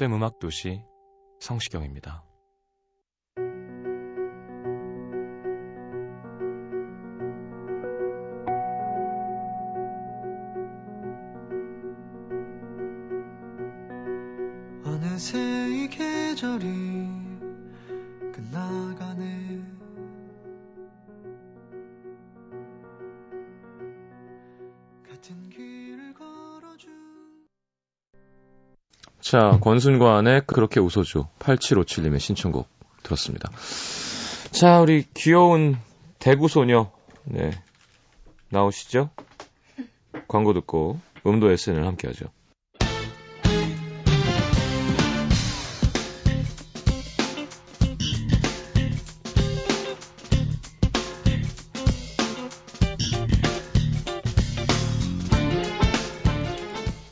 FM 음악 도시 성시경입니다. 어느새 이 계절이 자, 권순관의 그렇게 웃어줘. 8757님의 신청곡 들었습니다. 자, 우리 귀여운 대구 소녀. 네. 나오시죠? 광고 듣고 음도 SN을 함께 하죠.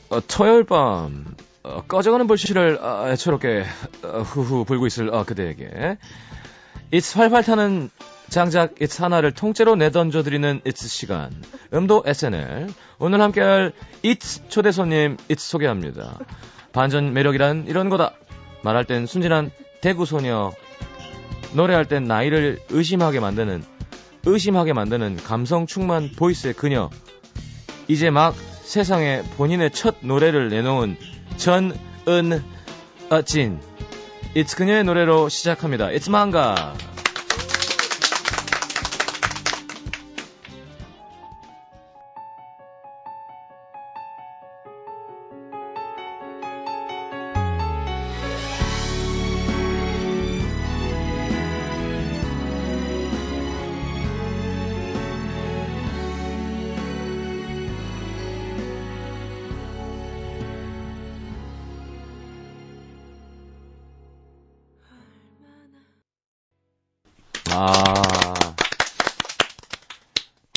어, 토요일 밤 어, 꺼져가는 불씨를 아, 애처롭게 어, 후후 불고 있을 어, 그대에게. It's 활활 타는 장작 It's 하나를 통째로 내던져드리는 It's 시간. 음도 SNL 오늘 함께할 It's 초대 손님 It's 소개합니다. 반전 매력이란 이런 거다. 말할 땐 순진한 대구 소녀. 노래할 땐 나이를 의심하게 만드는 의심하게 만드는 감성 충만 보이스의 그녀. 이제 막 세상에 본인의 첫 노래를 내놓은 전은진 It's 그녀의 노래로 시작합니다. It's 망가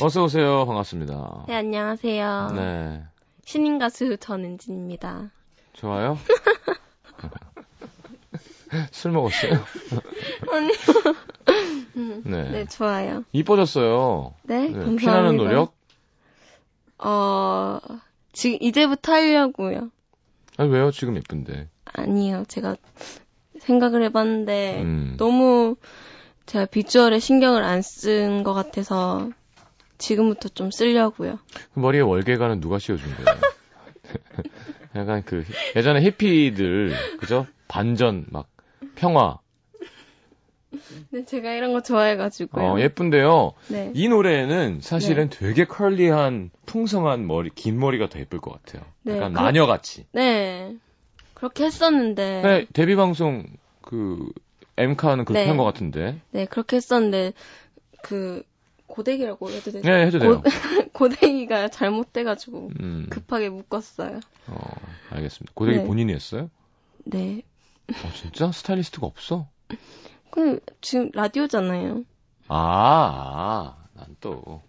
어서 오세요. 반갑습니다. 네, 안녕하세요. 네. 신인 가수 전은진입니다. 좋아요? 술 먹었어요? 아니요. 네. 네, 좋아요. 이뻐졌어요. 네, 네, 감사합니다. 피나는 노력? 어, 지금 이제부터 하려고요. 아니, 왜요? 지금 예쁜데. 아니요, 제가 생각을 해봤는데 음. 너무 제가 비주얼에 신경을 안 쓴 것 같아서 지금부터 좀 쓰려고요. 그 머리에 월계관은 누가 씌워준 거예요? 약간 그, 예전에 히피들, 그죠? 반전, 막, 평화. 네, 제가 이런 거 좋아해가지고요. 어, 예쁜데요. 네. 이 노래는 사실은 되게 컬리한, 풍성한 머리, 긴 머리가 더 예쁠 것 같아요. 네, 약간 그- 마녀같이. 네. 그렇게 했었는데. 네, 데뷔 방송, 그, 엠카는 그렇게 네. 한것 같은데. 네, 그렇게 했었는데, 그, 고데기라고 해도 되죠? 네, 해도 돼요. 고, 고데기가 잘못돼가지고, 음, 급하게 묶었어요. 어, 알겠습니다. 고데기 네. 본인이 했어요? 네. 어, 진짜? 스타일리스트가 없어? 그, 지금 라디오잖아요. 아, 아, 난 또.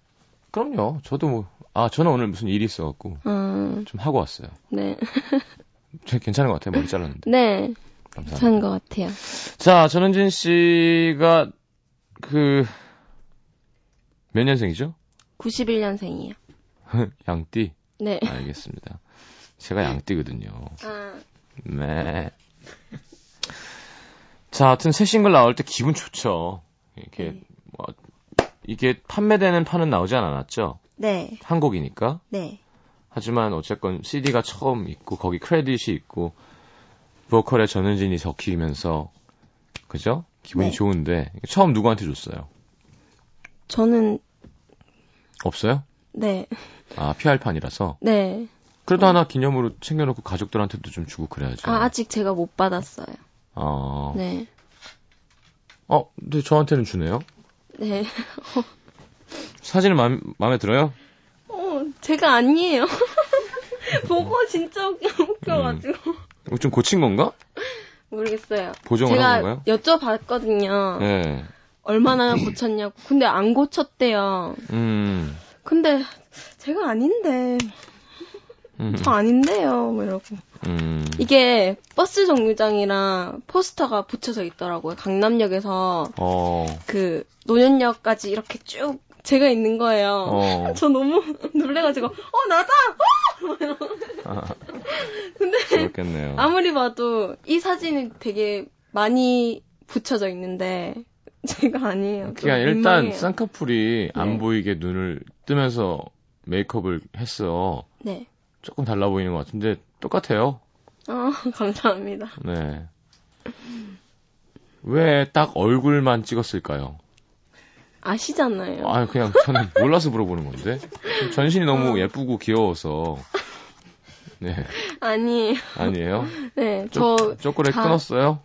그럼요. 저도 뭐, 아, 저는 오늘 무슨 일이 있어갖고, 어, 좀 하고 왔어요. 네. 저 괜찮은 것 같아요. 머리 잘랐는데. 네, 감사합니다. 괜찮은 것 같아요. 자, 전은진 씨가, 그, 몇 년생이죠? 91년생이에요. 양띠? 네. 알겠습니다. 제가 양띠거든요. 아, 네. 자, 하여튼 새 싱글 나올 때 기분 좋죠. 이렇게, 네. 뭐, 이게 판매되는 판은 나오지 않았죠? 네, 한곡이니까. 네. 하지만 어쨌건 CD가 처음 있고 거기 크레딧이 있고 보컬에 전은진이 적히면서 그죠? 기분이 네. 좋은데 처음 누구한테 줬어요? 저는, 없어요? 네. 아, PR판이라서. 네. 그래도 하나 기념으로 챙겨놓고 가족들한테도 좀 주고 그래야죠. 아, 아직 제가 못 받았어요. 어. 네. 어, 근데 저한테는 주네요. 네. 사진은 마음, 마음에 들어요? 어, 제가 아니에요. 보고 진짜 웃겨, 웃겨가지고. 이거 좀 고친 건가? 모르겠어요. 보정을 한 제가 건가요? 여쭤봤거든요. 네. 얼마나 고쳤냐고. 근데 안 고쳤대요. 음. 근데 제가 아닌데, 음. 저 아닌데요. 뭐 이러고. 음. 이게 버스 정류장이랑 포스터가 붙여져 있더라고요. 강남역에서 어. 그 노년역까지 이렇게 쭉 제가 있는 거예요. 어. 저 너무 놀래가지고 어 나다. 아, 근데 그렇겠네요. 아무리 봐도 이 사진이 되게 많이 붙여져 있는데 제가 아니에요. 좀 그냥 일단. 쌍꺼풀이 안 네. 보이게 눈을 뜨면서 메이크업을 했어. 네. 조금 달라 보이는 것 같은데 똑같아요. 어 감사합니다. 네. 왜 딱 얼굴만 찍었을까요? 아시잖아요. 아, 그냥 저는 몰라서 물어보는 건데. 전신이 너무 어. 예쁘고 귀여워서. 네. 아니 아니에요? 네 쪼, 저 초콜릿 다- 끊었어요?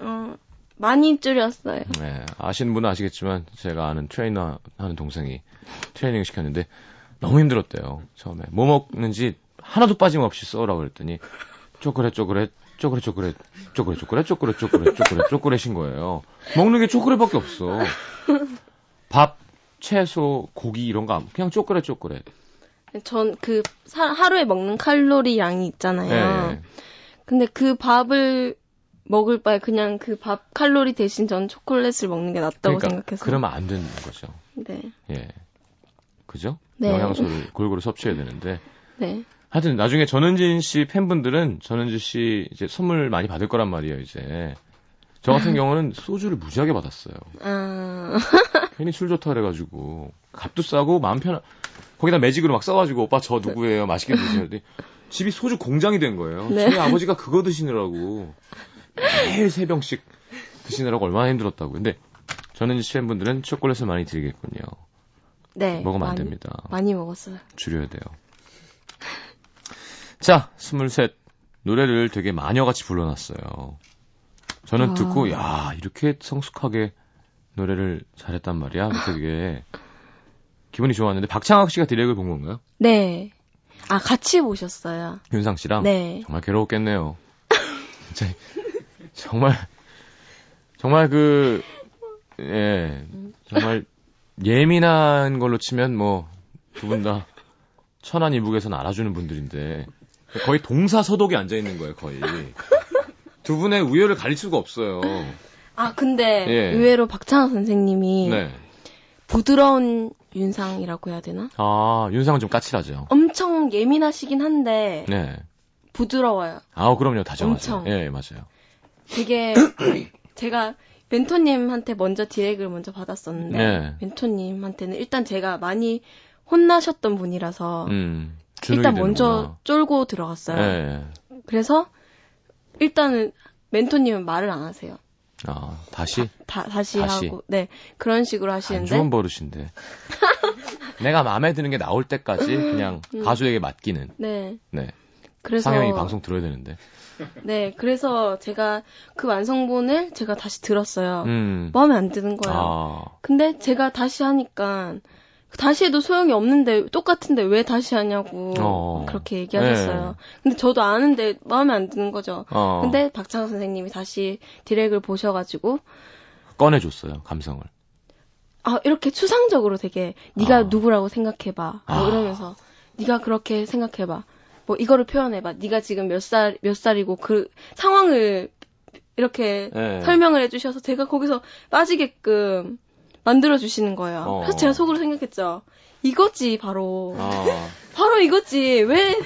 어, 많이 줄였어요. 네. 아시는 분은 아시겠지만 제가 아는 트레이너 하는 동생이 트레이닝 시켰는데 너무 힘들었대요. 처음에. 뭐 먹는지 하나도 빠짐없이 써라고 그랬더니 초콜릿 초콜릿 초콜릿 초콜릿 초콜릿 초콜릿 초콜릿 초콜릿 초콜릿 초콜릿인 거예요. 먹는 게 초콜릿밖에 없어. 밥, 채소, 고기 이런 거 안- 그냥 초콜릿 초콜릿. 전 그 하루에 먹는 칼로리 양이 있잖아요. 네. 근데 그 밥을 먹을 바에 그냥 그 밥 칼로리 대신 전 초콜릿을 먹는 게 낫다고 그러니까 생각해서. 그러면 안 되는 거죠. 네. 예. 그죠? 네. 영양소를 골고루 섭취해야 되는데. 네. 하여튼 나중에 전은진 씨 팬분들은 전은진 씨 이제 선물 많이 받을 거란 말이에요, 이제. 저 같은 경우는 소주를 무지하게 받았어요. 아, 괜히 술 좋다 그래가지고 값도 싸고 마음 편한 거기다 매직으로 막 써가지고 오빠 저 누구예요 맛있게 드세요 집이 소주 공장이 된 거예요 네. 저희 아버지가 그거 드시느라고 매일 세 병씩 드시느라고 얼마나 힘들었다고 근데 저는 씨 팬분들은 초콜릿을 많이 드리겠군요 네. 먹으면 안 많이- 됩니다 많이 먹었어요. 줄여야 돼요 자 스물셋 노래를 되게 마녀같이 불러놨어요 저는 아. 듣고 야 이렇게 성숙하게 노래를 잘했단 말이야 그래서 되게 기분이 좋았는데 박창학 씨가 디렉을 본 건가요? 네. 아, 같이 보셨어요. 윤상 씨랑 네. 정말 괴로웠겠네요. 진짜 정말 정말 그 예, 정말 예민한 걸로 치면 뭐 두 분 다 천안 이북에서는 알아주는 분들인데 거의 동사 서독에 앉아 있는 거예요, 거의. 두 분의 우열을 가릴 수가 없어요. 아, 근데 예. 의외로 박찬호 선생님이 네. 부드러운 윤상이라고 해야 되나? 아, 윤상은 좀 까칠하죠. 엄청 예민하시긴 한데 네. 부드러워요. 아우, 그럼요. 다정하죠. 엄청. 예, 맞아요. 되게 제가 멘토님한테 먼저 디렉을 먼저 받았었는데 네. 멘토님한테는 일단 제가 많이 혼나셨던 분이라서 음. 일단 먼저. 쫄고 들어갔어요. 예. 그래서 일단은 멘토님은 말을 안 하세요. 아, 다시? 다, 다시, 다시. 하고 네 그런 식으로 안 하시는데 좋은 버릇인데. 내가 마음에 드는 게 나올 때까지 그냥 가수에게 맡기는. 네 네. 그래서 상영이 방송 들어야 되는데. 네 그래서 제가 그 완성본을 제가 다시 들었어요. 음. 마음에 안 드는 거예요. 아. 근데 제가 다시 하니까 다시 해도 소용이 없는데 똑같은데 왜 다시 하냐고 어. 그렇게 얘기하셨어요. 근데 저도 아는데 마음에 안 드는 거죠. 어. 근데 박창호 선생님이 다시 디렉을 보셔가지고 꺼내줬어요, 감성을. 아 이렇게 추상적으로 되게 네가 아. 누구라고 생각해봐 뭐 아. 이러면서 네가 그렇게 생각해봐 뭐 이거를 표현해봐 네가 지금 몇 살 몇 살이고 그 상황을 이렇게 예. 설명을 해주셔서 제가 거기서 빠지게끔 만들어 주시는 거예요. 어. 그래서 제가 속으로 생각했죠. 이거지 바로 아. 바로 이거지 왜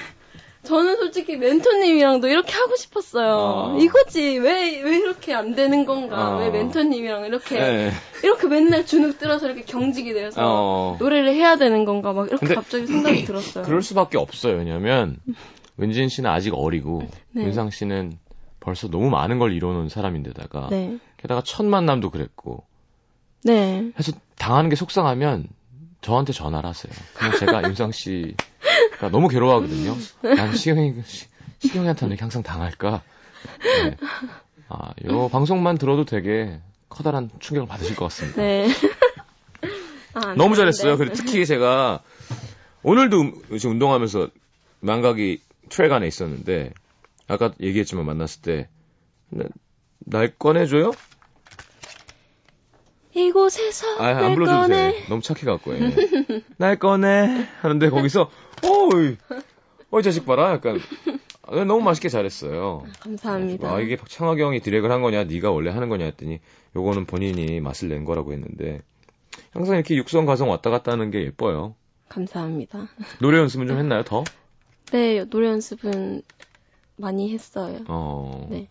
저는 솔직히 멘토님이랑도 이렇게 하고 싶었어요. 어. 이거지 왜 왜 이렇게 안 되는 건가? 어. 왜 멘토님이랑 이렇게 예. 이렇게 맨날 주눅 들어서 이렇게 경직이 돼서 어. 노래를 해야 되는 건가 막 이렇게 갑자기 생각이 들었어요. 그럴 수밖에 없어요. 왜냐면, 은진 씨는 아직 어리고, 네. 윤상 씨는 벌써 너무 많은 걸 이뤄놓은 사람인데다가, 네. 게다가 첫 만남도 그랬고, 네. 해서 당하는 게 속상하면 저한테 전화를 하세요. 그냥 제가 윤상 씨 가 너무 괴로워하거든요. 난 시경이, 시- 시경이한테는 항상 당할까? 네. 아, 요 방송만 들어도 되게 커다란 충격을 받으실 것 같습니다. 네. 아, 안 너무. 잘했어요. 그리고 특히 제가 오늘도 음- 지금 운동하면서 망각이 트랙 안에 있었는데 아까 얘기했지만 만났을 때 날 꺼내줘요? 이곳에서 아, 안날 불러줘도 꺼내. 돼. 너무 착해갖고. 예. 날 꺼내. 하는데 거기서, 어이, 어이, 자식 봐라. 약간, 아, 너무 맛있게 잘했어요. 감사합니다. 아, 이게 창학이 형이 디렉을 한 거냐, 네가 원래 하는 거냐 했더니, 요거는 본인이 맛을 낸 거라고 했는데, 항상 이렇게 육성 가성 왔다 갔다 하는 게 예뻐요. 감사합니다. 노래 연습은 좀 했나요, 더? 네, 노래 연습은 많이 했어요. 어, 네.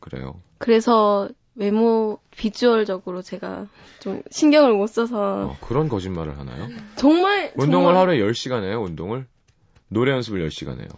그래요. 그래서 외모 비주얼적으로 제가 좀 신경을 못 써서 어, 그런 거짓말을 하나요? 정말 운동을 정말- 하루에 10시간 해요, 운동을? 노래 연습을 10시간 해요.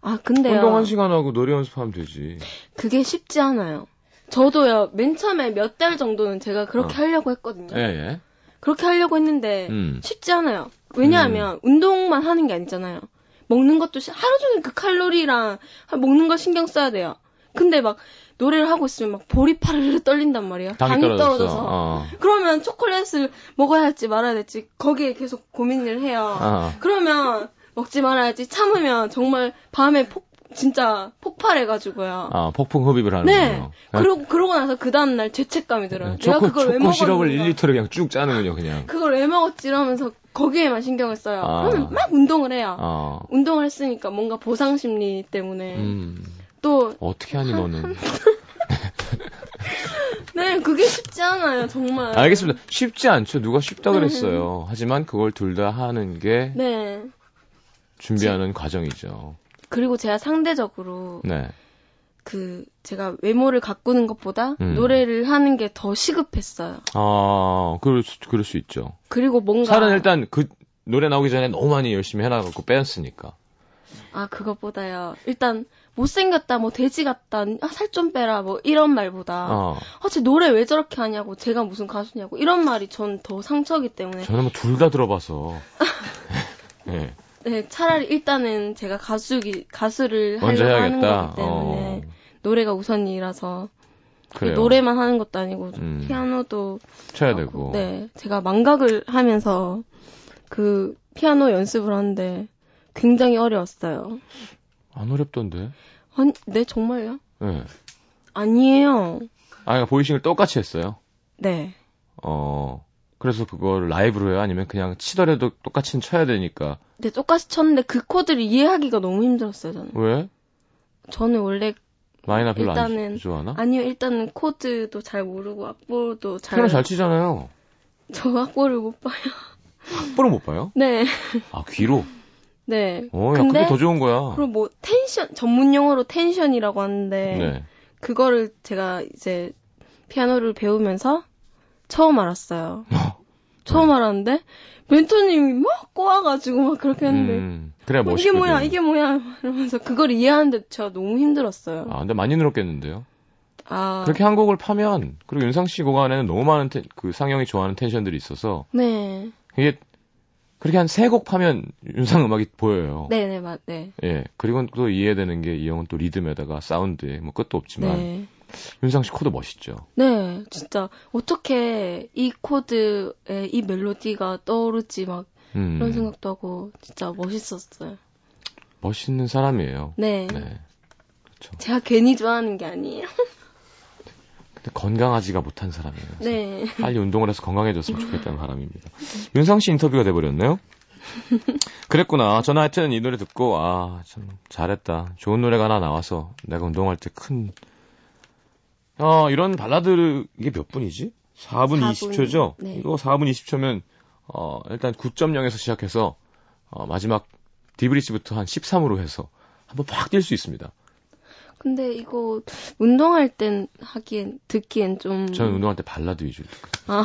아 근데요 운동 1시간 하고 노래 연습하면 되지. 그게 쉽지 않아요. 저도요 맨 처음에 몇 달 정도는 제가 그렇게 어. 하려고 했거든요. 예, 예. 그렇게 하려고 했는데 음. 쉽지 않아요. 왜냐하면 운동만 하는 게 아니잖아요. 먹는 것도 시- 하루 종일 그 칼로리랑 먹는 거 신경 써야 돼요. 근데 막 노래를 하고 있으면 막 볼이 파르르 떨린단 말이에요. 당이, 떨어졌어. 떨어져서. 어. 그러면 초콜릿을 먹어야 할지 말아야 될지 거기에 계속 고민을 해요. 어. 그러면 먹지 말아야지 참으면 정말 밤에 폭 진짜 폭발해가지고요. 아, 폭풍 흡입을 네. 하는군요. 그러고 그러고 나서 그 다음 날 죄책감이 들어요. 내가 초코, 그걸 왜 초코 시럽을 먹었는가? 1리터를 그냥 쭉 짜는군요, 그냥. 그걸 왜 먹었지 이러면서 거기에만 신경을 써요. 아. 그러면 막 운동을 해요. 어. 운동을 했으니까 뭔가 보상 심리 때문에 음. 또 어떻게 하니, 너는? 네, 그게 쉽지 않아요, 정말. 알겠습니다. 쉽지 않죠. 누가 쉽다 그랬어요. 하지만 그걸 둘 다 하는 게 네. 준비하는 과정이죠. 그리고 제가 상대적으로 네. 그 제가 외모를 가꾸는 것보다 음. 노래를 하는 게 더 시급했어요. 아, 그럴 수, 그럴 수 있죠. 그리고 뭔가 살은 일단 그 노래 나오기 전에 너무 많이 열심히 해놔갖고 빼었으니까. 아 그것보다요. 일단 못생겼다, 뭐 돼지 같다, 아, 살 좀 빼라, 뭐 이런 말보다 어. 아, 쟤 노래 왜 저렇게 하냐고, 제가 무슨 가수냐고 이런 말이 전 더 상처기 때문에 저는 뭐 둘 다 들어봐서. 예. 네, 차라리 일단은 제가 가수기 가수를 먼저 하려고 하는 해야겠다. 거기 때문에 어. 노래가 우선이라서 그래요. 노래만 하는 것도 아니고 음. 피아노도 쳐야 하고, 되고. 네, 제가 망각을 하면서 그 피아노 연습을 하는데 굉장히 어려웠어요. 안 어렵던데. 아니, 네 정말요? 예. 아니에요. 아, 그러니까 보이싱을 똑같이 했어요. 네. 어. 그래서 그걸 라이브로 해요? 아니면 그냥 치더라도 똑같이 쳐야 되니까. 네, 똑같이 쳤는데 그 코드를 이해하기가 너무 힘들었어요, 저는. 왜? 저는 원래 마이나 별로 일단은 안 좋아하나? 아니요, 일단은 코드도 잘 모르고 악보도 잘 피아노 잘 치잖아요. 저 악보를 못 봐요. 악보를 못 봐요? 네. 아, 귀로? 네. 어, 야, 근데 그게 더 좋은 거야. 그리고 뭐 텐션 전문 용어로 텐션이라고 하는데 네. 그거를 제가 이제 피아노를 배우면서 처음 알았어요. 처음 알았는데 멘토님이 막 꼬아가지고 막 그렇게 했는데 음, 그래야 어, 이게. 뭐야 이게 뭐야 이러면서 그걸 이해하는데 제가 너무 힘들었어요. 아, 근데 많이 늘었겠는데요? 아, 그렇게 한 곡을 파면, 그리고 윤상 씨 곡 안에는 너무 많은 텐- 그 상영이 좋아하는 텐션들이 있어서, 네, 이게, 그렇게 한 세 곡 파면 윤상 음악이 보여요. 네네 맞, 네, 예. 그리고 또 이해되는 게 이 형은 또 리듬에다가 사운드에 뭐 끝도 없지만, 네, 윤상 씨 코드 멋있죠. 네, 진짜 어떻게 이 코드에 이 멜로디가 떠오르지 막 음, 그런 생각도 하고 진짜 멋있었어요. 멋있는 사람이에요. 네. 네. 제가 괜히 좋아하는 게 아니에요. 근데 건강하지가 못한 사람이에요. 네. 빨리 운동을 해서 건강해졌으면 좋겠다는 바람입니다. 윤상 씨 인터뷰가 돼버렸네요. 그랬구나. 저는 하여튼 이 노래 듣고, 아, 참, 잘했다. 좋은 노래가 하나 나와서 내가 운동할 때 큰, 어, 이런 발라드, 이게 몇 분이지? 4분 4분, 20초죠? 네. 이거 4분 20초면, 어, 일단 9.0에서 시작해서, 어, 마지막 디브리스부터 한 13으로 해서 한번 팍 뛸 수 있습니다. 근데 이거 운동할 땐 하기엔 듣기엔 좀 저는 운동할 때 발라드 위주로 듣거든요. 아,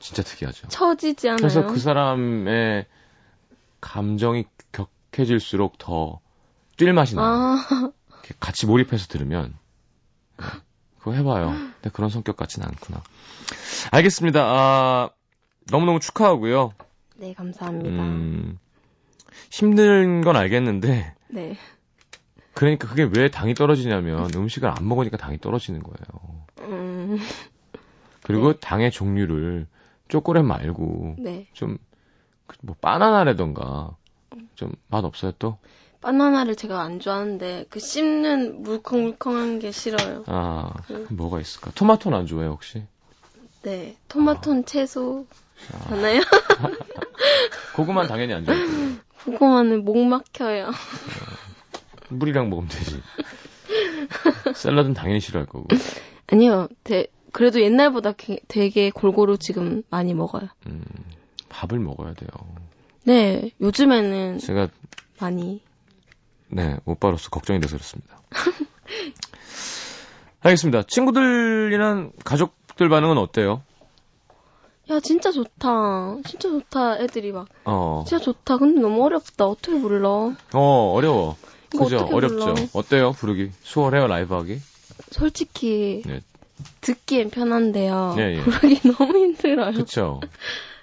진짜 특이하죠. 처지지 않아요? 그래서 그 사람의 감정이 격해질수록 더 뛸 맛이 나요. 아, 같이 몰입해서 들으면 네, 그거 해봐요. 근데 그런 성격 같진 않구나. 알겠습니다. 아, 너무너무 축하하고요. 네, 감사합니다. 음, 힘든 건 알겠는데, 네. 그러니까 그게 왜 당이 떨어지냐면 음식을 안 먹으니까 당이 떨어지는 거예요. 음, 그리고 네. 당의 종류를 초콜릿 말고 네. 좀, 그 뭐, 바나나라던가, 좀 맛 없어요 또? 바나나를 제가 안 좋아하는데 그 씹는 물컹물컹한 게 싫어요. 아, 그- 뭐가 있을까? 토마토는 안 좋아해요, 혹시? 네. 토마토는 채소 아, 하나요? 고구마는 당연히 안 좋아해요. 고구마는 목 막혀요. 물이랑 먹으면 되지. 샐러드는 당연히 싫어할 거고. 아니요. 대- 그래도 옛날보다 게- 되게 골고루 지금 많이 먹어요. 음, 밥을 먹어야 돼요. 네. 요즘에는 제가, 많이. 네, 오빠로서 걱정이 돼서 그렇습니다. 알겠습니다. 친구들이랑 가족들 반응은 어때요? 야, 진짜 좋다. 진짜 좋다. 애들이 막. 어, 진짜 좋다. 근데 너무 어렵다. 어떻게 불러? 어, 어려워. 그죠? 어렵죠? 불러? 어때요, 부르기? 수월해요, 라이브 하기? 솔직히 네. 듣기엔 편한데요. 예, 예. 부르기 너무 힘들어요. 그쵸?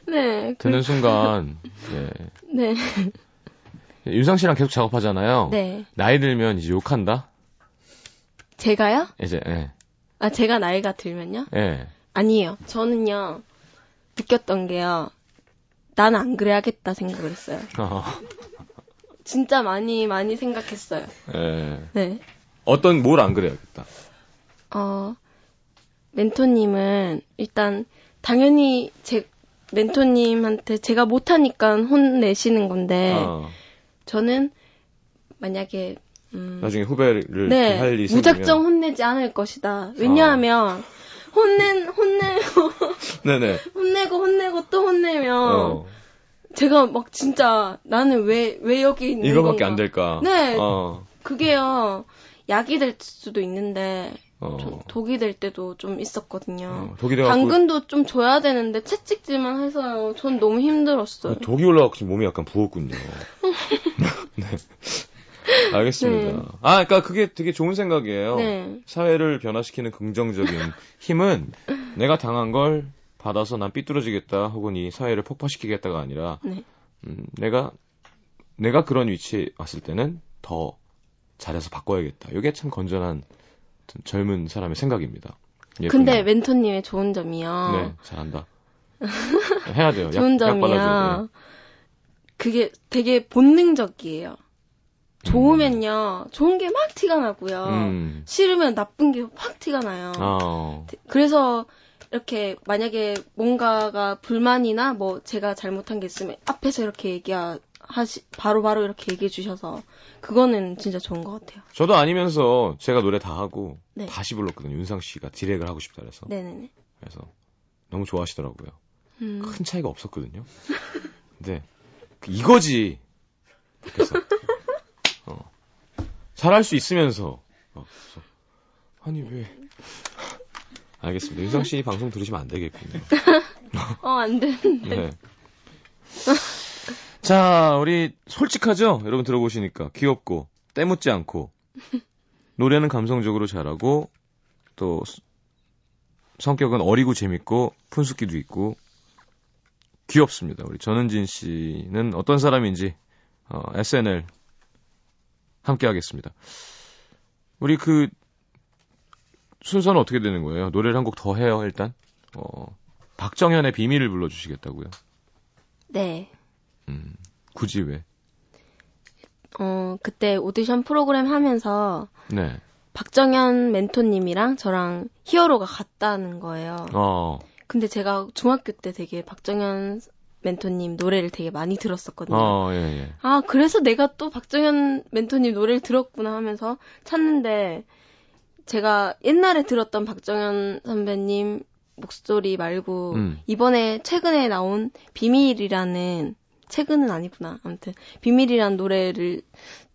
네. 그- 듣는 순간, 네. 네. 윤상 씨랑 계속 작업하잖아요. 네. 나이 들면 이제 욕한다? 제가요? 이제, 예. 아, 제가 나이가 들면요? 예. 아니에요. 저는요, 느꼈던 게요, 난 안 그래야겠다 생각을 했어요. 어, 진짜 많이, 많이 생각했어요. 예. 네. 어떤, 뭘 안 그래야겠다. 어, 멘토님은 일단, 당연히 제, 멘토님한테 제가 못하니까 혼내시는 건데, 어, 저는 만약에, 음, 나중에 후배를 네, 할 일이 무작정. 혼내지 않을 것이다. 왜냐하면, 혼낸, 혼내고, 네네. 혼내고, 혼내고 또 혼내면, 어, 제가 막 진짜 나는 왜, 왜 여기 있는 이거밖에 건가. 안 될까? 네. 어, 그게요, 약이 될 수도 있는데, 어. 좀 독이 될 때도 좀 있었거든요. 어, 독이 돼갖고. 당근도 좀 줘야 되는데 채찍질만 해서요. 전 너무 힘들었어요. 그 독이 올라가고 지금 몸이 약간 부었군요. 네. 알겠습니다. 네. 아, 그러니까 그게 되게 좋은 생각이에요. 네. 사회를 변화시키는 긍정적인 힘은 내가 당한 걸 받아서 난 삐뚤어지겠다 혹은 이 사회를 폭파시키겠다가 아니라 네. 음, 내가 내가 그런 위치에 왔을 때는 더 잘해서 바꿔야겠다. 이게 참 건전한 젊은 사람의 생각입니다. 근데 예쁘네요. 멘토님의 좋은 점이요. 네, 잘한다. 해야 돼요. 약, 좋은 약 점이요. 그게 되게 본능적이에요. 좋으면요, 좋은 게 막 티가 나고요. 음. 싫으면 나쁜 게 확 티가 나요. 어. 그래서 이렇게 만약에 뭔가가 불만이나 뭐 제가 잘못한 게 있으면 앞에서 이렇게 얘기하 시 바로 바로 이렇게 얘기해 주셔서 그거는 진짜 좋은 것 같아요. 저도 아니면서 제가 노래 다 하고 네. 다시 불렀거든요. 윤상 씨가 디렉을 하고 싶다 그래서. 네네네. 그래서 너무 좋아하시더라고요. 음, 큰 차이가 없었거든요. 근데 그 이거지. 그래서 어. 잘할 수 있으면서 어, 아니 왜? 알겠습니다. 윤상 씨 방송 들으시면 안 되겠군요. 어, 안 되는데. 네. 자, 우리 솔직하죠? 여러분 들어보시니까 귀엽고 때묻지 않고 노래는 감성적으로 잘하고 또 스- 성격은 어리고 재밌고 푼숙기도 있고 귀엽습니다. 우리 전은진 씨는 어떤 사람인지 어, SNL 함께 하겠습니다. 우리 그 순서는 어떻게 되는 거예요? 노래를 한 곡 더 해요, 일단. 어, 박정현의 비밀을 불러주시겠다고요? 네. 음, 굳이 왜? 어, 그때 오디션 프로그램 하면서 네. 박정현 멘토님이랑 저랑 히어로가 같다는 거예요. 어, 근데 제가 중학교 때 되게 박정현 멘토님 노래를 되게 많이 들었었거든요. 어, 예, 예. 아, 그래서 내가 또 박정현 멘토님 노래를 들었구나 하면서 찾는데, 제가 옛날에 들었던 박정현 선배님 목소리 말고, 음. 이번에 최근에 나온 비밀이라는, 최근은 아니구나. 아무튼, 비밀이라는 노래를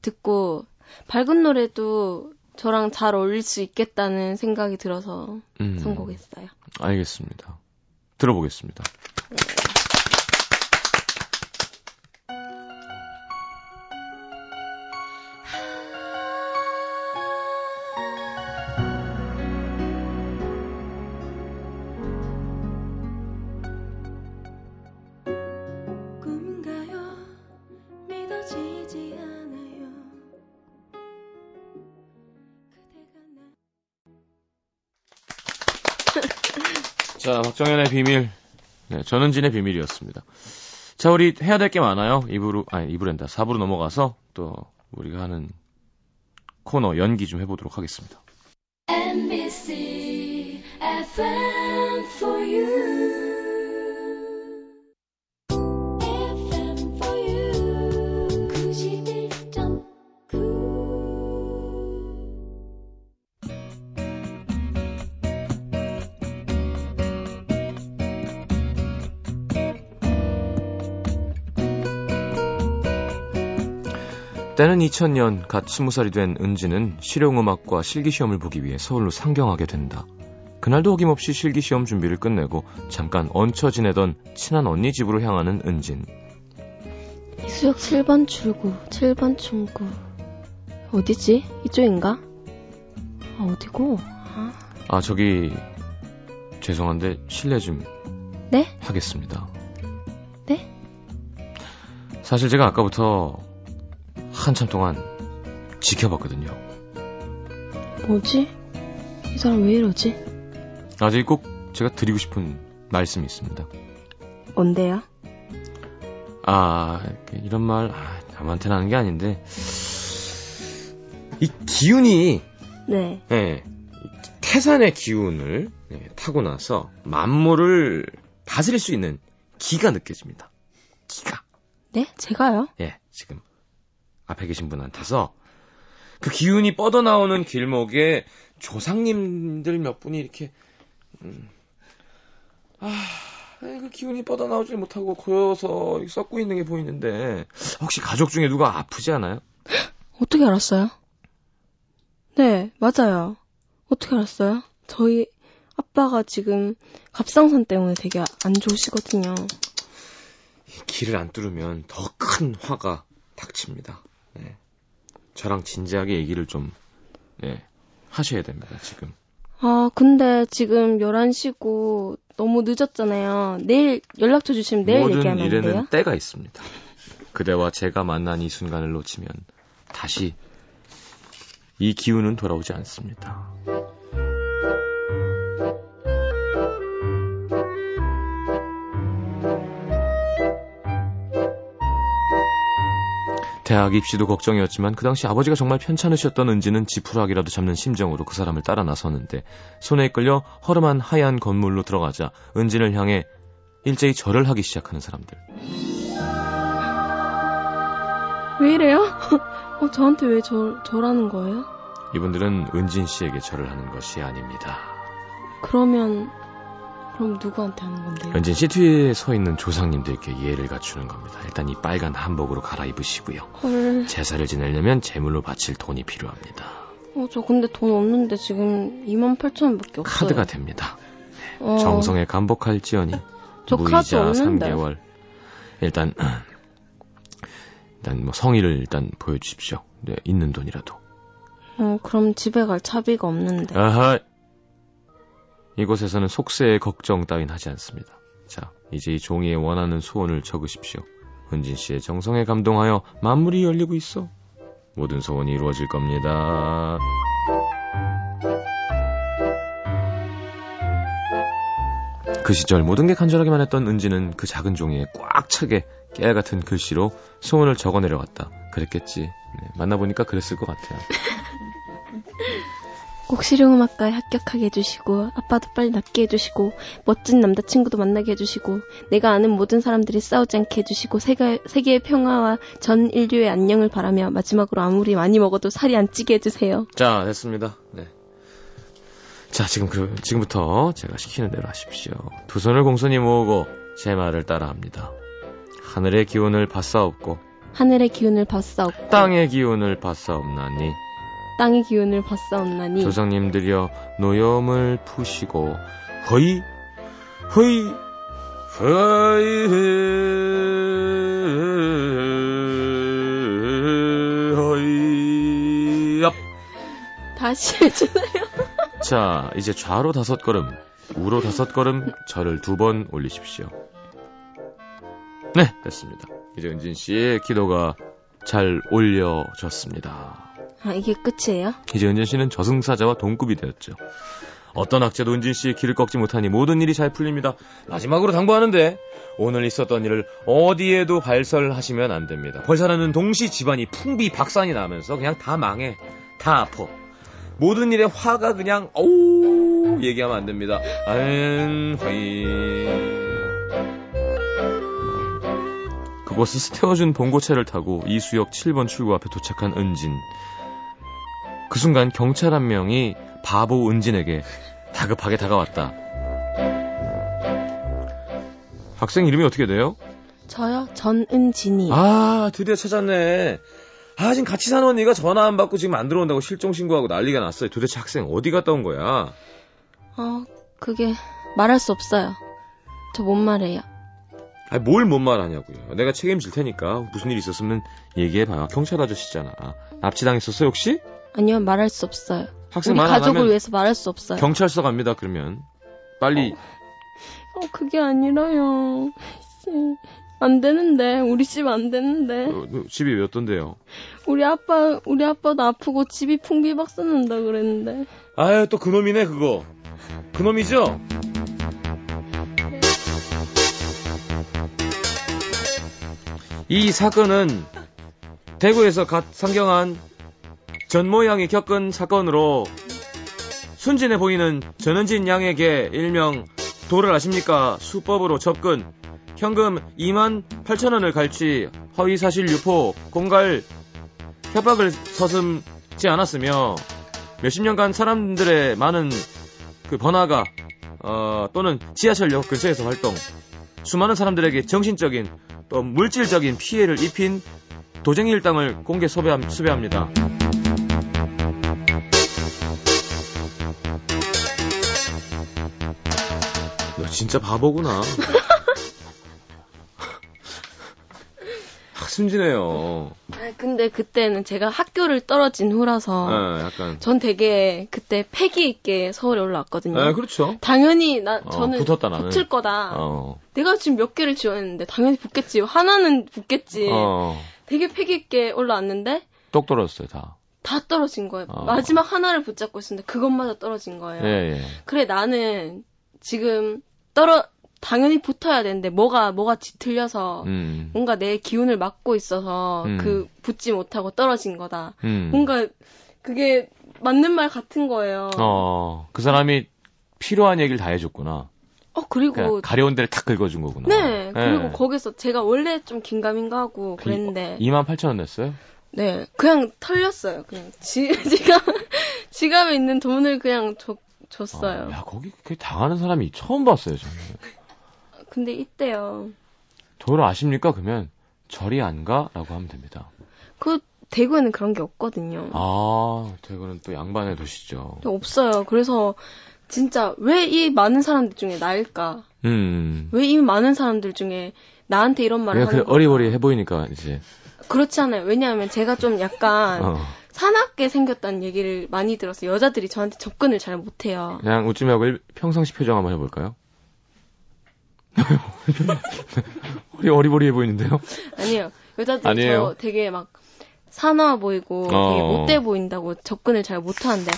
듣고, 밝은 노래도 저랑 잘 어울릴 수 있겠다는 생각이 들어서 음, 선곡했어요. 알겠습니다. 들어보겠습니다. 자, 박정현의 비밀. 네, 전은진의 비밀이었습니다. 자, 우리 해야 될 게 많아요. 입으로, 아니, 입으로다 4부로 넘어가서 또 우리가 하는 코너 연기 좀 해보도록 하겠습니다. NBC FM for you. 때는 2000년 갓 20살이 된 은지는 실용음악과 실기시험을 보기 위해 서울로 상경하게 된다. 그날도 어김없이 실기시험 준비를 끝내고 잠깐 얹혀 지내던 친한 언니 집으로 향하는 은진. 이수역 7번 출구, 7번 출구. 어디지? 이쪽인가? 아, 어디고? 아, 아, 저기, 죄송한데, 실례 좀 네? 하겠습니다. 네? 사실 제가 아까부터 한참 동안 지켜봤거든요. 뭐지? 이 사람 왜 이러지? 아직 꼭 제가 드리고 싶은 말씀이 있습니다. 뭔데요? 아, 이렇게 이런 말, 아, 남한테는 하는 게 아닌데, 이 기운이, 네. 예, 태산의 기운을 예, 타고 나서 만물을 다스릴 수 있는 기가 느껴집니다. 기가. 네? 제가요? 예, 지금 앞에 계신 분한테서 그 기운이 뻗어나오는 길목에 조상님들 몇 분이 이렇게 음, 아, 그 기운이 뻗어나오지 못하고 고여서 썩고 있는 게 보이는데 혹시 가족 중에 누가 아프지 않아요? 어떻게 알았어요? 네, 맞아요. 어떻게 알았어요? 저희 아빠가 지금 갑상선 때문에 되게 안 좋으시거든요. 길을 안 뚫으면 더 큰 화가 닥칩니다. 네. 저랑 진지하게 얘기를 좀 네, 하셔야 됩니다. 지금. 아, 근데 지금 11시고 너무 늦었잖아요. 내일 연락처 주시면 내일 모든 얘기하면 안 일에는 돼요? 때가 있습니다. 그대와 제가 만난 이 순간을 놓치면 다시 이 기운은 돌아오지 않습니다. 대학 입시도 걱정이었지만 그 당시 아버지가 정말 편찮으셨던 은지는 지푸라기라도 잡는 심정으로 그 사람을 따라 나섰는데 손에 이끌려 허름한 하얀 건물로 들어가자 은진을 향해 일제히 절을 하기 시작하는 사람들. 왜 이래요? 어, 저한테 왜 절, 절하는 거예요? 이분들은 은진 씨에게 절을 하는 것이 아닙니다. 그러면, 그럼 누구한테 하는 건데요? 씨 뒤에 서 있는 조상님들께 예를 갖추는 겁니다. 일단 이 빨간 한복으로 갈아입으시고요. 헐. 제사를 지내려면 제물로 바칠 돈이 필요합니다. 어, 저 근데 돈 없는데 지금 2만 8천 원밖에 없어요. 카드가 됩니다. 어, 정성에 감복할지어니 저 카드 무이자 없는데. 3개월. 일단 일단 뭐 성의를 일단 보여주십시오. 네, 있는 돈이라도. 어, 그럼 집에 갈 차비가 없는데. 아하. 이곳에서는 속세의 걱정 따윈 하지 않습니다. 자, 이제 이 종이에 원하는 소원을 적으십시오. 은진 씨의 정성에 감동하여 만물이 열리고 있어. 모든 소원이 이루어질 겁니다. 그 시절 모든 게 간절하기만 했던 은지는 그 작은 종이에 꽉 차게 깨알 같은 글씨로 소원을 적어 내려갔다. 그랬겠지. 네, 만나보니까 그랬을 것 같아요. 꼭 실용음악과에 합격하게 해주시고 아빠도 빨리 낫게 해주시고 멋진 남자친구도 만나게 해주시고 내가 아는 모든 사람들이 싸우지 않게 해주시고 세계, 세계의 평화와 전 인류의 안녕을 바라며 마지막으로 아무리 많이 먹어도 살이 안 찌게 해주세요. 자, 됐습니다. 네. 자, 지금 그, 지금부터 제가 시키는 대로 하십시오. 두 손을 공손히 모으고 제 말을 따라합니다. 하늘의 기운을 받사옵고 하늘의 기운을 받사옵고 땅의 기운을 받사옵나니 땅의 기운을 받사옵나니 조상님들여 노염을 푸시고 허이 허이 허이 허이 앞. 다시 해주세요. 자, 이제 좌로 다섯 걸음, 우로 다섯 걸음, 절을 두 번 올리십시오. 네, 됐습니다. 이제 은진 씨의 기도가 잘 올려졌습니다. 아 이게 끝이에요? 이제 은진 씨는 저승사자와 동급이 되었죠. 어떤 학자도 은진 씨의 길을 꺾지 못하니 모든 일이 잘 풀립니다. 마지막으로 당부하는데 오늘 있었던 일을 어디에도 발설하시면 안 됩니다. 벌설하는 동시 집안이 풍비 박산이 나면서 그냥 다 망해. 다 아파. 모든 일에 화가 그냥 어우 얘기하면 안 됩니다. 안화이 그곳에서 태워준 봉고차를 타고 이수역 7번 출구 앞에 도착한 은진. 그 순간 경찰 한 명이 바보 은진에게 다급하게 다가왔다. 학생 이름이 어떻게 돼요? 저요? 전은진이요. 아, 드디어 찾았네. 아, 지금 같이 사는 언니가 전화 안 받고 지금 안 들어온다고 실종 신고하고 난리가 났어요. 도대체 학생 어디 갔다 온 거야? 어, 그게 말할 수 없어요. 저 못 말해요. 아, 뭘 못 말하냐고요. 내가 책임질 테니까 무슨 일 있었으면 얘기해봐요. 경찰 아저씨잖아. 납치당했었어요 혹시? 아니요, 말할 수 없어요. 학생 우리 가족을 위해서 말할 수 없어요. 경찰서 갑니다. 그러면 빨리 어, 그게 아니라요. 씨, 안 되는데, 우리 집 안 되는데. 어, 어, 집이 왜 어떤데요? 우리 아빠, 우리 아빠도 아프고 집이 풍비박산 난다 그랬는데. 아유 또 그놈이네 그거. 그놈이죠? 이 사건은 대구에서 갓 상경한 전모 양이 겪은 사건으로 순진해 보이는 전은진 양에게 일명 도를 아십니까? 수법으로 접근, 현금 2만 8천 원을 갈취, 허위사실 유포, 공갈, 협박을 서슴지 않았으며 몇십 년간 사람들의 많은 그 번화가 어, 또는 지하철역 근처에서 활동, 수많은 사람들에게 정신적인 또 물질적인 피해를 입힌 도쟁이 일당을 공개 수배합니다. 진짜 바보구나. 순진해요. 아, 근데 그때는 제가 학교를 떨어진 후라서 예, 약간. 전 되게 그때 패기 있게 서울에 올라왔거든요. 예, 그렇죠. 당연히 나 어, 저는 붙었다, 나는. 붙을 거다. 어. 내가 지금 몇 개를 지원했는데 당연히 붙겠지. 하나는 붙겠지. 어. 되게 패기 있게 올라왔는데 똑 떨어졌어요, 다. 다 떨어진 거예요. 어. 마지막 하나를 붙잡고 있었는데 그것마저 떨어진 거예요. 예, 예. 그래 나는 지금 떨어 당연히 붙어야 되는데 뭐가 뭐가 뒤틀려서 음. 뭔가 내 기운을 막고 있어서 음. 그 붙지 못하고 떨어진 거다. 음. 뭔가 그게 맞는 말 같은 거예요. 어, 그 사람이 필요한 얘기를 다 해줬구나. 어, 그리고 가려운 데를 탁 긁어준 거구나. 네 그리고 예. 거기서 제가 원래 좀 긴가민가 하고 그 그랬는데 2만 8천 원 냈어요? 네 그냥 털렸어요. 그냥 지, 지갑 지갑에 있는 돈을 그냥 줬, 줬어요. 어, 야, 거기 그렇게 당하는 사람이 처음 봤어요, 저는. 근데 이때요. 도를 아십니까? 그러면 저리 안 가? 라고 하면 됩니다. 그 대구에는 그런 게 없거든요. 아, 대구는 또 양반의 도시죠. 없어요. 그래서 진짜 왜 이 많은 사람들 중에 나일까? 음. 왜 이 많은 사람들 중에 나한테 이런 말을 하는 그거 어리버리 해 보이니까 이제 그렇지 않아요. 왜냐하면 제가 좀 약간 어, 사납게 생겼다는 얘기를 많이 들어서 여자들이 저한테 접근을 잘 못해요. 그냥 웃지 말고 일- 평상시 표정 한번 해볼까요? 우리 어리버리해 보이는데요? 아니에요. 여자들이 아니에요. 저 되게 막 사나워 보이고 되게 어. 못돼 보인다고 접근을 잘 못하는데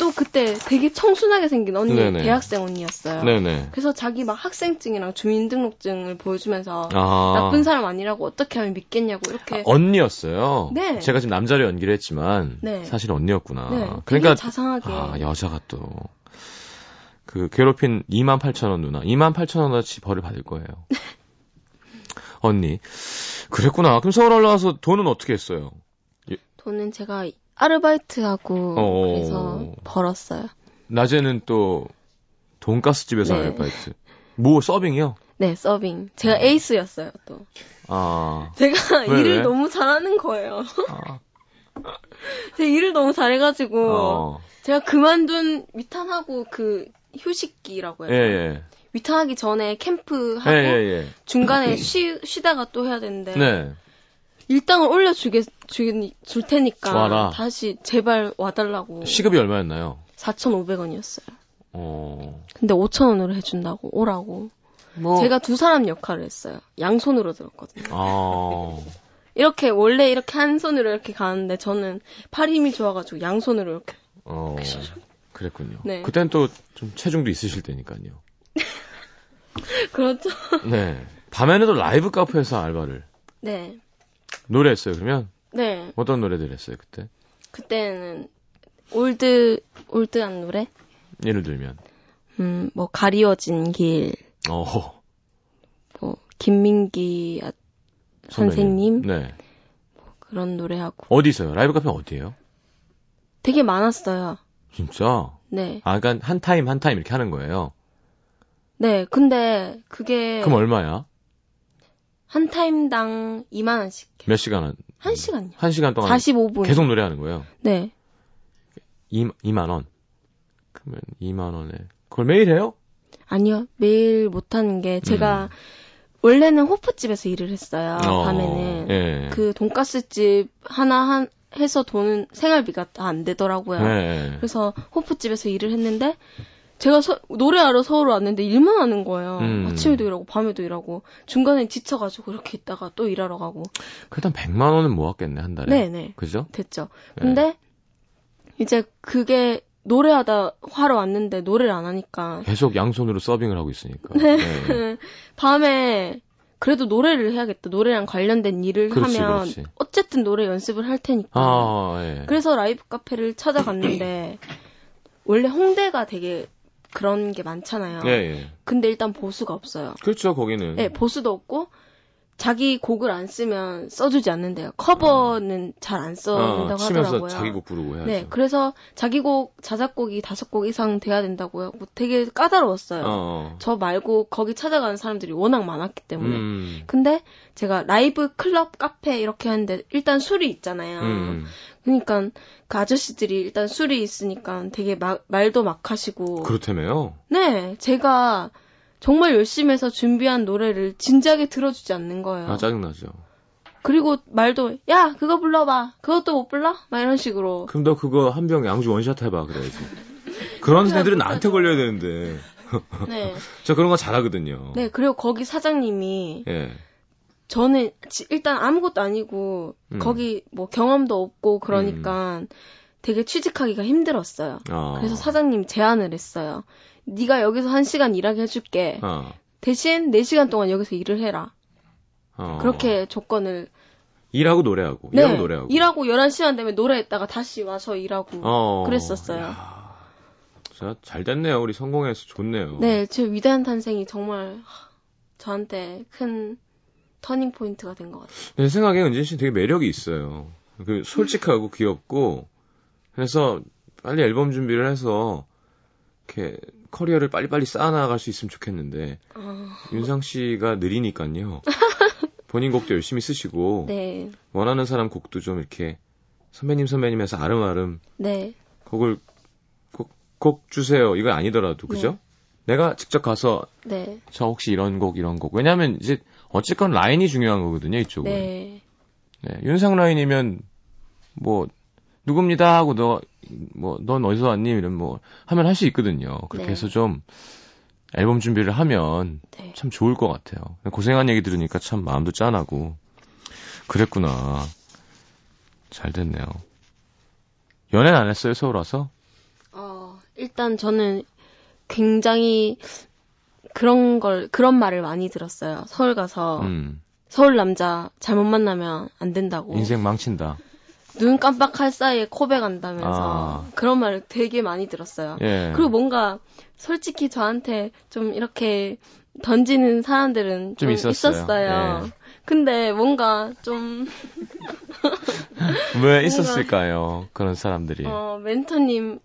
또 그때 되게 청순하게 생긴 언니 네네. 대학생 언니였어요. 네네. 그래서 자기 막 학생증이랑 주민등록증을 보여주면서 아, 나쁜 사람 아니라고 어떻게 하면 믿겠냐고 이렇게 언니였어요. 네. 제가 지금 남자로 연기를 했지만 네. 사실 언니였구나. 네, 되게 그러니까 자상하게 아, 여자가 또. 그, 괴롭힌 28,000원 누나. 28,000원어치 벌을 받을 거예요. 언니. 그랬구나. 그럼 서울 올라와서 돈은 어떻게 했어요? 돈은 제가 아르바이트하고 어어. 그래서 벌었어요. 낮에는 또, 돈가스 집에서 네. 알바이트. 뭐, 서빙이요? 네, 서빙. 제가 에이스였어요, 또. 아. 제가 왜, 일을 왜? 너무 잘하는 거예요. 아. 제가 일을 너무 잘해가지고 어. 제가 그만둔 위탄하고 그 휴식기라고 해요. 예, 예. 위탄하기 전에 캠프하고 예, 예, 중간에 쉬, 쉬다가 또 해야 되는데 예. 네. 일당을 올려주게 주, 줄 테니까 와라. 다시 제발 와달라고 시급이 얼마였나요? 4,500원이었어요. 어. 근데 5,000원으로 해준다고 오라고. 뭐. 제가 두 사람 역할을 했어요. 양손으로 들었거든요. 아. 이렇게 원래 이렇게 한 손으로 이렇게 가는데 저는 팔 힘이 좋아가지고 양손으로 이렇게 어. 그랬군요. 네. 그땐 또 좀 체중도 있으실 때니까요. 그렇죠. 네. 밤에는 또 라이브 카페에서 알바를 네. 노래했어요. 그러면 네. 어떤 노래들 했어요 그때? 그때는 old old한 노래? 예를 들면 음, 뭐 가리워진 길, 어 뭐 김민기 아- 선생님 네. 그런 노래하고 어디서요? 라이브 카페 어디예요? 되게 많았어요. 진짜? 네. 아, 그러니까 한 타임 한 타임 이렇게 하는 거예요. 네. 근데 그게 그럼 얼마야? 한 타임당 2만 원씩. 몇 시간 한? 한 시간요. 한 시간 동안 45분. 계속 노래하는 거예요. 네. 2, 2만 원. 그러면 2만 원에 그걸 매일 해요? 아니요. 매일 못 하는 게 제가 음. 원래는 호프집에서 일을 했어요. 어, 밤에는. 예. 그 돈가스집 하나 한 해서 돈은 생활비가 다 안 되더라고요. 예. 그래서 호프집에서 일을 했는데 제가 서- 노래하러 서울 왔는데 일만 하는 거예요. 음. 아침에도 일하고 밤에도 일하고 중간에 지쳐가지고 이렇게 있다가 또 일하러 가고. 그래도 한 100만 원은 모았겠네 한 달에. 네네 그죠? 됐죠. 네. 근데 이제 그게 노래하다 하러 왔는데 노래를 안 하니까 계속 양손으로 서빙을 하고 있으니까. 네. 예. 밤에 그래도 노래를 해야겠다. 노래랑 관련된 일을 그렇지, 하면 그렇지. 어쨌든 노래 연습을 할 테니까. 아, 예. 그래서 라이브 카페를 찾아갔는데 원래 홍대가 되게 그런 게 많잖아요. 예, 예. 근데 일단 보수가 없어요. 그렇죠, 거기는. 네, 보수도 없고 자기 곡을 안 쓰면 써주지 않는데요. 커버는 잘안 써준다고 어, 치면서 하더라고요. 자기 곡 부르고 해야죠. 네, 그래서 자기 곡 자작곡이 다섯 곡 이상 돼야 된다고요. 뭐 되게 까다로웠어요. 어. 저 말고 거기 찾아가는 사람들이 워낙 많았기 때문에. 음. 근데 제가 라이브 클럽 카페 이렇게 하는데 일단 술이 있잖아요. 음. 그러니까 그 아저씨들이 일단 술이 있으니까 되게 막- 말도 막 하시고. 그렇다며요? 네, 제가 정말 열심히 해서 준비한 노래를 진지하게 들어주지 않는 거예요. 아, 짜증나죠. 그리고 말도 야 그거 불러봐. 그것도 못 불러? 막 이런 식으로. 그럼 너 그거 한 병 양주 원샷 해봐, 그래야지. 그런 애들은. 나한테 걸려야 되는데. 네. 저 그런 거 잘하거든요. 네, 그리고 거기 사장님이 예. 저는 지- 일단 아무것도 아니고 음. 거기 뭐 경험도 없고 그러니까 되게 취직하기가 힘들었어요. 아. 그래서 사장님 제안을 했어요. 네가 여기서 한 시간 일하게 해줄게. 어. 대신 4 시간 동안 여기서 일을 해라. 어. 그렇게 조건을. 일하고 노래하고. 네. 일하고 노래하고. 일하고 11시간 되면 노래했다가 다시 와서 일하고. 어. 그랬었어요. 야, 잘 됐네요. 우리 성공해서 좋네요. 네, 제 위대한 탄생이 정말 하, 저한테 큰 터닝 포인트가 된 것 같아요. 내 생각에 은진 씨 되게 매력이 있어요. 그 솔직하고 귀엽고 그래서 빨리 앨범 준비를 해서 이렇게 커리어를 빨리빨리 쌓아나갈 수 있으면 좋겠는데 아, 윤상 씨가 느리니까요. 본인 곡도 열심히 쓰시고 네, 원하는 사람 곡도 좀 이렇게 선배님 선배님에서 아름아름 네, 곡을 곡, 곡 주세요. 이거 아니더라도 그죠? 내가 직접 가서 네, 저 혹시 이런 곡 이런 곡 왜냐하면 이제 어쨌건 라인이 중요한 거거든요 이쪽은. 네, 네, 윤상 라인이면 뭐 누굽니다 하고 너 뭐 넌 어디서 왔니 이런 뭐 하면 할 수 있거든요. 그렇게 네. 해서 좀 앨범 준비를 하면 네. 참 좋을 것 같아요. 고생한 얘기 들으니까 참 마음도 짠하고 그랬구나. 잘 됐네요. 연애는 안 했어요 서울 와서? 어, 일단 저는 굉장히 그런 걸, 그런 말을 많이 들었어요. 서울 가서 음, 서울 남자 잘못 만나면 안 된다고. 인생 망친다. 눈 깜빡할 사이에 코백한다면서 아. 그런 말을 되게 많이 들었어요. 예. 그리고 뭔가 솔직히 저한테 좀 이렇게 던지는 사람들은 좀 좀, 있었어요. 있었어요. 예. 근데 뭔가 좀 왜 있었을까요? 그런 사람들이. 어, 멘토님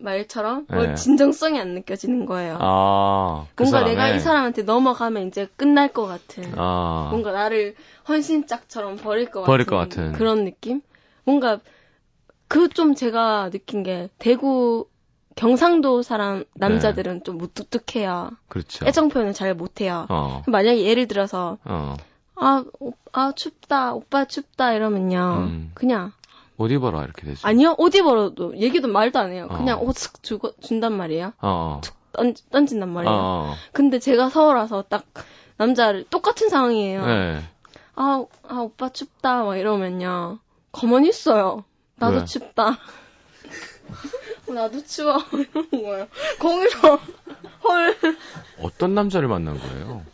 말처럼 뭐 예. 진정성이 안 느껴지는 거예요. 아, 그 뭔가 사람의- 내가 이 사람한테 넘어가면 이제 끝날 것 같은. 아, 뭔가 나를 헌신짝처럼 버릴 것 버릴 같은, 것 같은. 그런 느낌? 뭔가 그 좀 제가 느낀 게 대구 경상도 사람 남자들은 좀 무뚝뚝해요. 그렇죠. 애정 표현을 잘 못해요. 어, 만약에 예를 들어서 어. 아, 오, 아 춥다 오빠 춥다 이러면요 음. 그냥 옷 입어라 이렇게 되죠. 아니요 옷 입어도 얘기도 말도 안 해요. 그냥 어. 옷쓱 주고 준단 말이에요. 어, 던, 던진단 어, 말이에요. 어. 근데 제가 서울 와서 딱 남자를 똑같은 상황이에요. 네. 아, 아, 오빠 춥다, 막 이러면요. 가만히 있어요. 나도 왜? 춥다. 나도 추워 이런 거예요. 거기서 헐, 어떤 남자를 만난 거예요?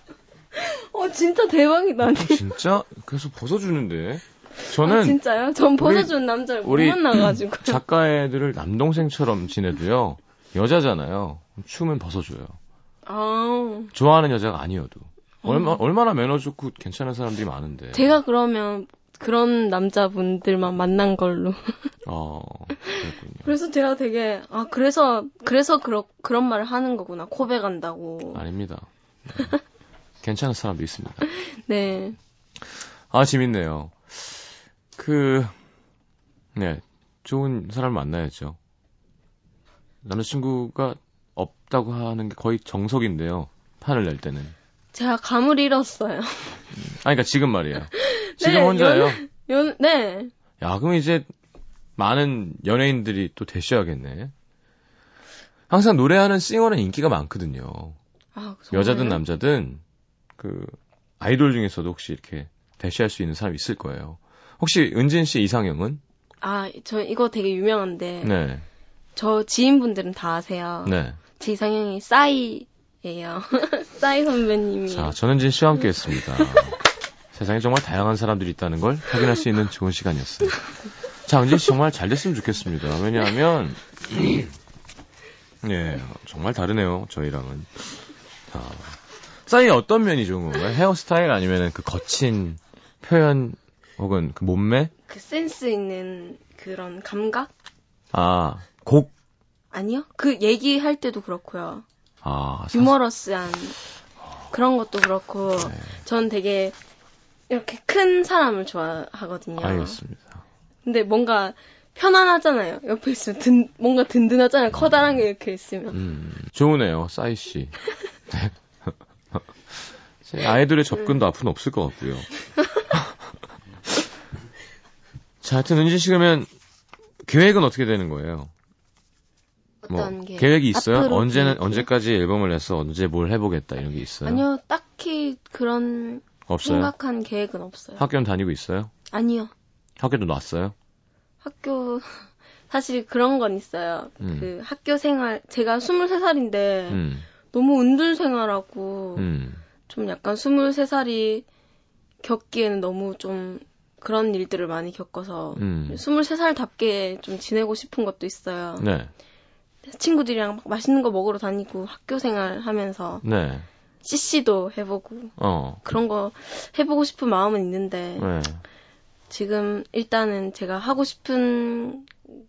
어 진짜 대박이다. 아니. 진짜? 그래서 벗어주는데. 아, 저는 진짜요? 전 벗어준 남자를 못 만나가지고. 작가 애들을 남동생처럼 지내도요. 여자잖아요. 추우면 벗어줘요. 아, 좋아하는 여자가 아니어도. 얼마, 얼마나 매너 좋고 괜찮은 사람들이 많은데. 제가 그러면 그런 남자분들만 만난 걸로. 어. 그래서 제가 되게 아 그래서 그래서 그러, 그런 말을 하는 거구나 코백한다고. 아닙니다. 네. 괜찮은 사람도 있습니다. 네. 아, 재밌네요. 그, 네. 좋은 사람을 만나야죠. 남자친구가 없다고 하는 게 거의 정석인데요. 판을 낼 때는. 제가 감을 잃었어요. 아, 그러니까 지금 말이에요. 지금 네, 혼자예요. 연, 네. 야, 그럼 이제 많은 연예인들이 또 되셔야겠네. 항상 노래하는 싱어는 인기가 많거든요. 아? 여자든 남자든 그 아이돌 중에서도 혹시 이렇게 대시할 수 있는 사람이 있을 거예요. 혹시 은진 씨 이상형은? 아, 저 이거 되게 유명한데 네. 저 지인분들은 다 아세요. 네. 제 이상형이 싸이예요. 싸이 선배님이. 자, 전은진 씨와 함께 했습니다. 세상에 정말 다양한 사람들이 있다는 걸 확인할 수 있는 좋은 시간이었어요. 자, 은진 씨 정말 잘 됐으면 좋겠습니다. 왜냐하면, 예, 정말 다르네요, 저희랑은. 자, 싸이의 어떤 면이 좋은 건가요? 헤어스타일 아니면 그 거친 표현 혹은 그 몸매? 그 센스 있는 그런 감각? 아, 곡? 아니요? 그 얘기할 때도 그렇고요. 아, 사- 유머러스한 그런 것도 그렇고 네. 전 되게 이렇게 큰 사람을 좋아하거든요. 알겠습니다. 근데 뭔가 편안하잖아요. 옆에 있으면 든, 뭔가 든든하잖아요. 커다란 게 이렇게 있으면. 음, 좋으네요, 싸이 씨. 네. 제 아이돌의 접근도 앞으로는 없을 것 같고요. 자, 하여튼 은진 씨 그러면 계획은 어떻게 되는 거예요? 뭐게 계획이 있어요? 언제는 계획이요? 언제까지 앨범을 내서 언제 뭘 해보겠다 이런 게 있어요? 아니요, 딱히 그런 없어요. 심각한 계획은 없어요. 학교는 다니고 있어요? 아니요. 학교도 놨어요? 학교 사실 그런 건 있어요. 음. 그 학교 생활 제가 23살인데 음, 너무 은둔 생활하고 음, 좀 약간 23살이 겪기에는 너무 좀 그런 일들을 많이 겪어서 음. 23살답게 좀 지내고 싶은 것도 있어요. 네, 친구들이랑 막 맛있는 거 먹으러 다니고 학교 생활 하면서 네, CC도 해보고 어, 그런 거 해보고 싶은 마음은 있는데 네, 지금 일단은 제가 하고 싶은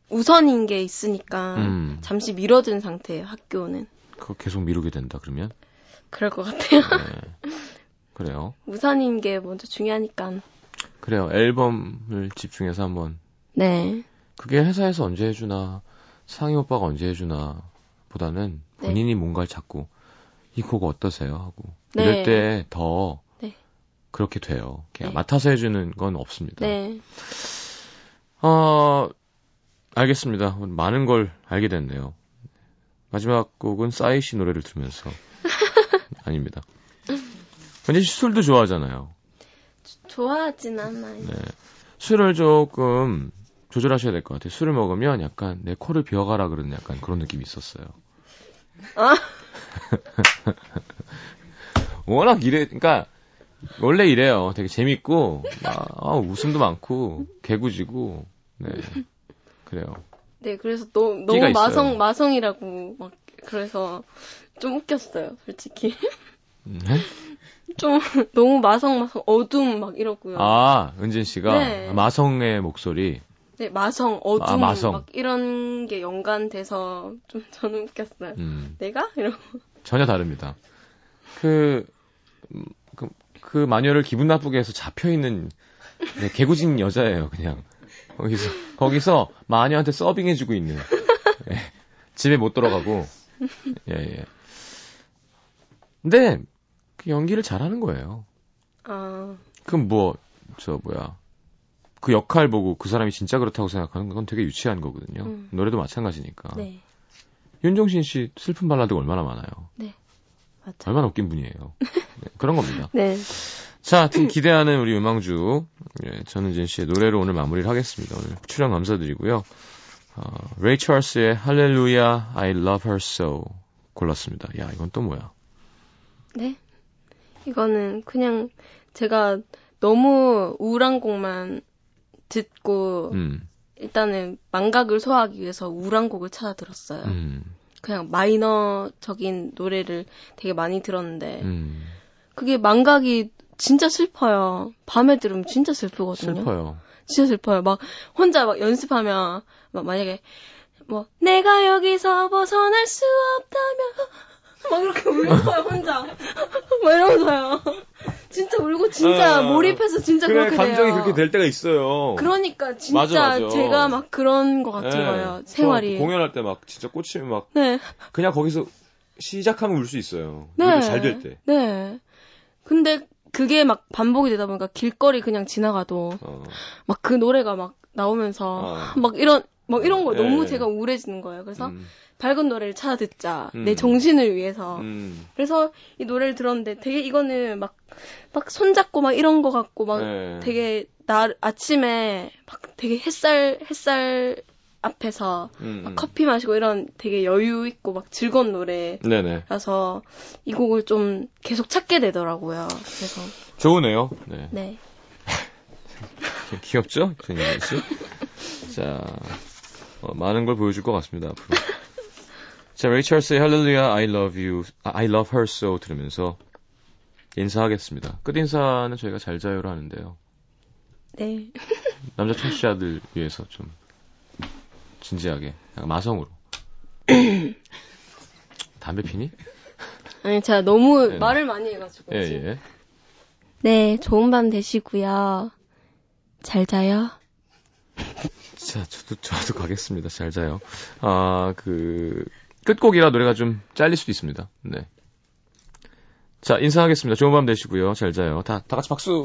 우선인 게 있으니까 음. 잠시 미뤄둔 상태예요, 학교는. 그거 계속 미루게 된다 그러면? 그럴 것 같아요. 네. 그래요. 우선인 게 먼저 중요하니까. 그래요. 앨범을 집중해서 한번 네. 그게 회사에서 언제 해주나 상희 오빠가 언제 해주나 보다는 네. 본인이 뭔가를 찾고 이 곡 어떠세요 하고 네. 이럴 때 더 네. 그렇게 돼요. 그냥 네. 맡아서 해주는 건 없습니다. 네. 어 알겠습니다. 많은 걸 알게 됐네요. 마지막 곡은 싸이 씨 노래를 들으면서 아닙니다. 근데 술도 좋아하잖아요. 좋아하진 않아요. 네. 술을 조금 조절하셔야 될 것 같아요. 술을 먹으면 약간 내 코를 비워가라 그러는 약간 그런 느낌이 있었어요. 아. 워낙 이래, 그러니까 원래 이래요. 되게 재밌고 막, 아, 웃음도 많고 개구지고 네 그래요. 네, 그래서 너, 너무 있어요. 마성, 마성이라고 막, 그래서 좀 웃겼어요, 솔직히. 네? 좀 너무 마성, 마성, 어둠 막 이러고요. 아 은진 씨가 네. 마성의 목소리 네, 마성, 어둠, 아, 마성. 막 이런 게 연관돼서 좀 저는 웃겼어요. 음, 내가? 이러고. 전혀 다릅니다. 그, 음, 그, 그 마녀를 기분 나쁘게 해서 잡혀 있는 네, 개구진 여자예요, 그냥. 거기서, 거기서 마녀한테 서빙해주고 있는. 예, 집에 못 들어가고. 예, 예. 근데, 그 연기를 잘하는 거예요. 아, 그럼 뭐, 저, 뭐야. 그 역할 보고 그 사람이 진짜 그렇다고 생각하는 건 되게 유치한 거거든요. 음. 노래도 마찬가지니까. 네. 윤종신 씨 슬픈 발라드가 얼마나 많아요. 맞죠. 얼마나 웃긴 분이에요. 네, 그런 겁니다. 네. 자, 하여튼 기대하는 우리 음악주 예, 전은진 씨의 노래로 오늘 마무리를 하겠습니다. 오늘 출연 감사드리고요. 어, 레이 찰스의 할렐루야 I love her so 골랐습니다. 야, 이건 또 뭐야? 네. 이거는 그냥 제가 너무 우울한 곡만 듣고 음. 일단은 망각을 소화하기 위해서 우울한 곡을 찾아 들었어요. 음. 그냥 마이너적인 노래를 되게 많이 들었는데 음. 그게 망각이 진짜 슬퍼요. 밤에 들으면 진짜 슬프거든요. 슬퍼요. 진짜 슬퍼요. 막 혼자 막 연습하면 막 만약에 뭐 내가 여기서 벗어날 수 없다면 막 이렇게 울고요 혼자 막 이러면서요. 진짜 울고 진짜 어, 몰입해서 진짜 그래, 그렇게 감정이 돼요. 그렇게 될 때가 있어요. 그러니까 진짜 맞아, 맞아. 제가 막 그런 것 같은 예. 거예요. 생활이. 저 공연할 때 막 진짜 꽂히면 막 네, 그냥 거기서 시작하면 울 수 있어요. 네. 잘될 때. 네. 근데 그게 막 반복이 되다 보니까 길거리 그냥 지나가도 어. 막그 노래가 막 나오면서 어. 막 이런 막 이런 거 예, 너무 예. 제가 우울해지는 거예요. 그래서 음. 밝은 노래를 찾아 듣자. 음. 내 정신을 위해서. 음. 그래서 이 노래를 들었는데 되게 이거는 막, 막 손잡고 막 이런 거 같고 막 네. 되게 나, 아침에 막 되게 햇살, 햇살 앞에서 음, 막 음. 커피 마시고 이런 되게 여유 있고 막 즐거운 노래라서 네네. 이 곡을 좀 계속 찾게 되더라고요. 그래서, 좋으네요. 네. 네. 귀엽죠? 씨. 자, 어, 많은 걸 보여줄 것 같습니다, 앞으로. 자, 레이첼스의 할렐루야, I love you, 아, I love her so 들으면서 인사하겠습니다. 끝 인사는 저희가 잘 자요로 하는데요. 네. 남자 청취자들 위해서 좀 진지하게, 약간 마성으로. 담배 피니? 아니, 제가 너무 네. 말을 많이 해가지고. 예, 지금. 예. 네, 좋은 밤 되시고요. 잘 자요. 자, 저도, 저도 가겠습니다. 잘 자요. 아, 그, 끝곡이라 노래가 좀 잘릴 수도 있습니다. 네. 자, 인사하겠습니다. 좋은 밤 되시고요. 잘 자요. 다, 다 같이 박수!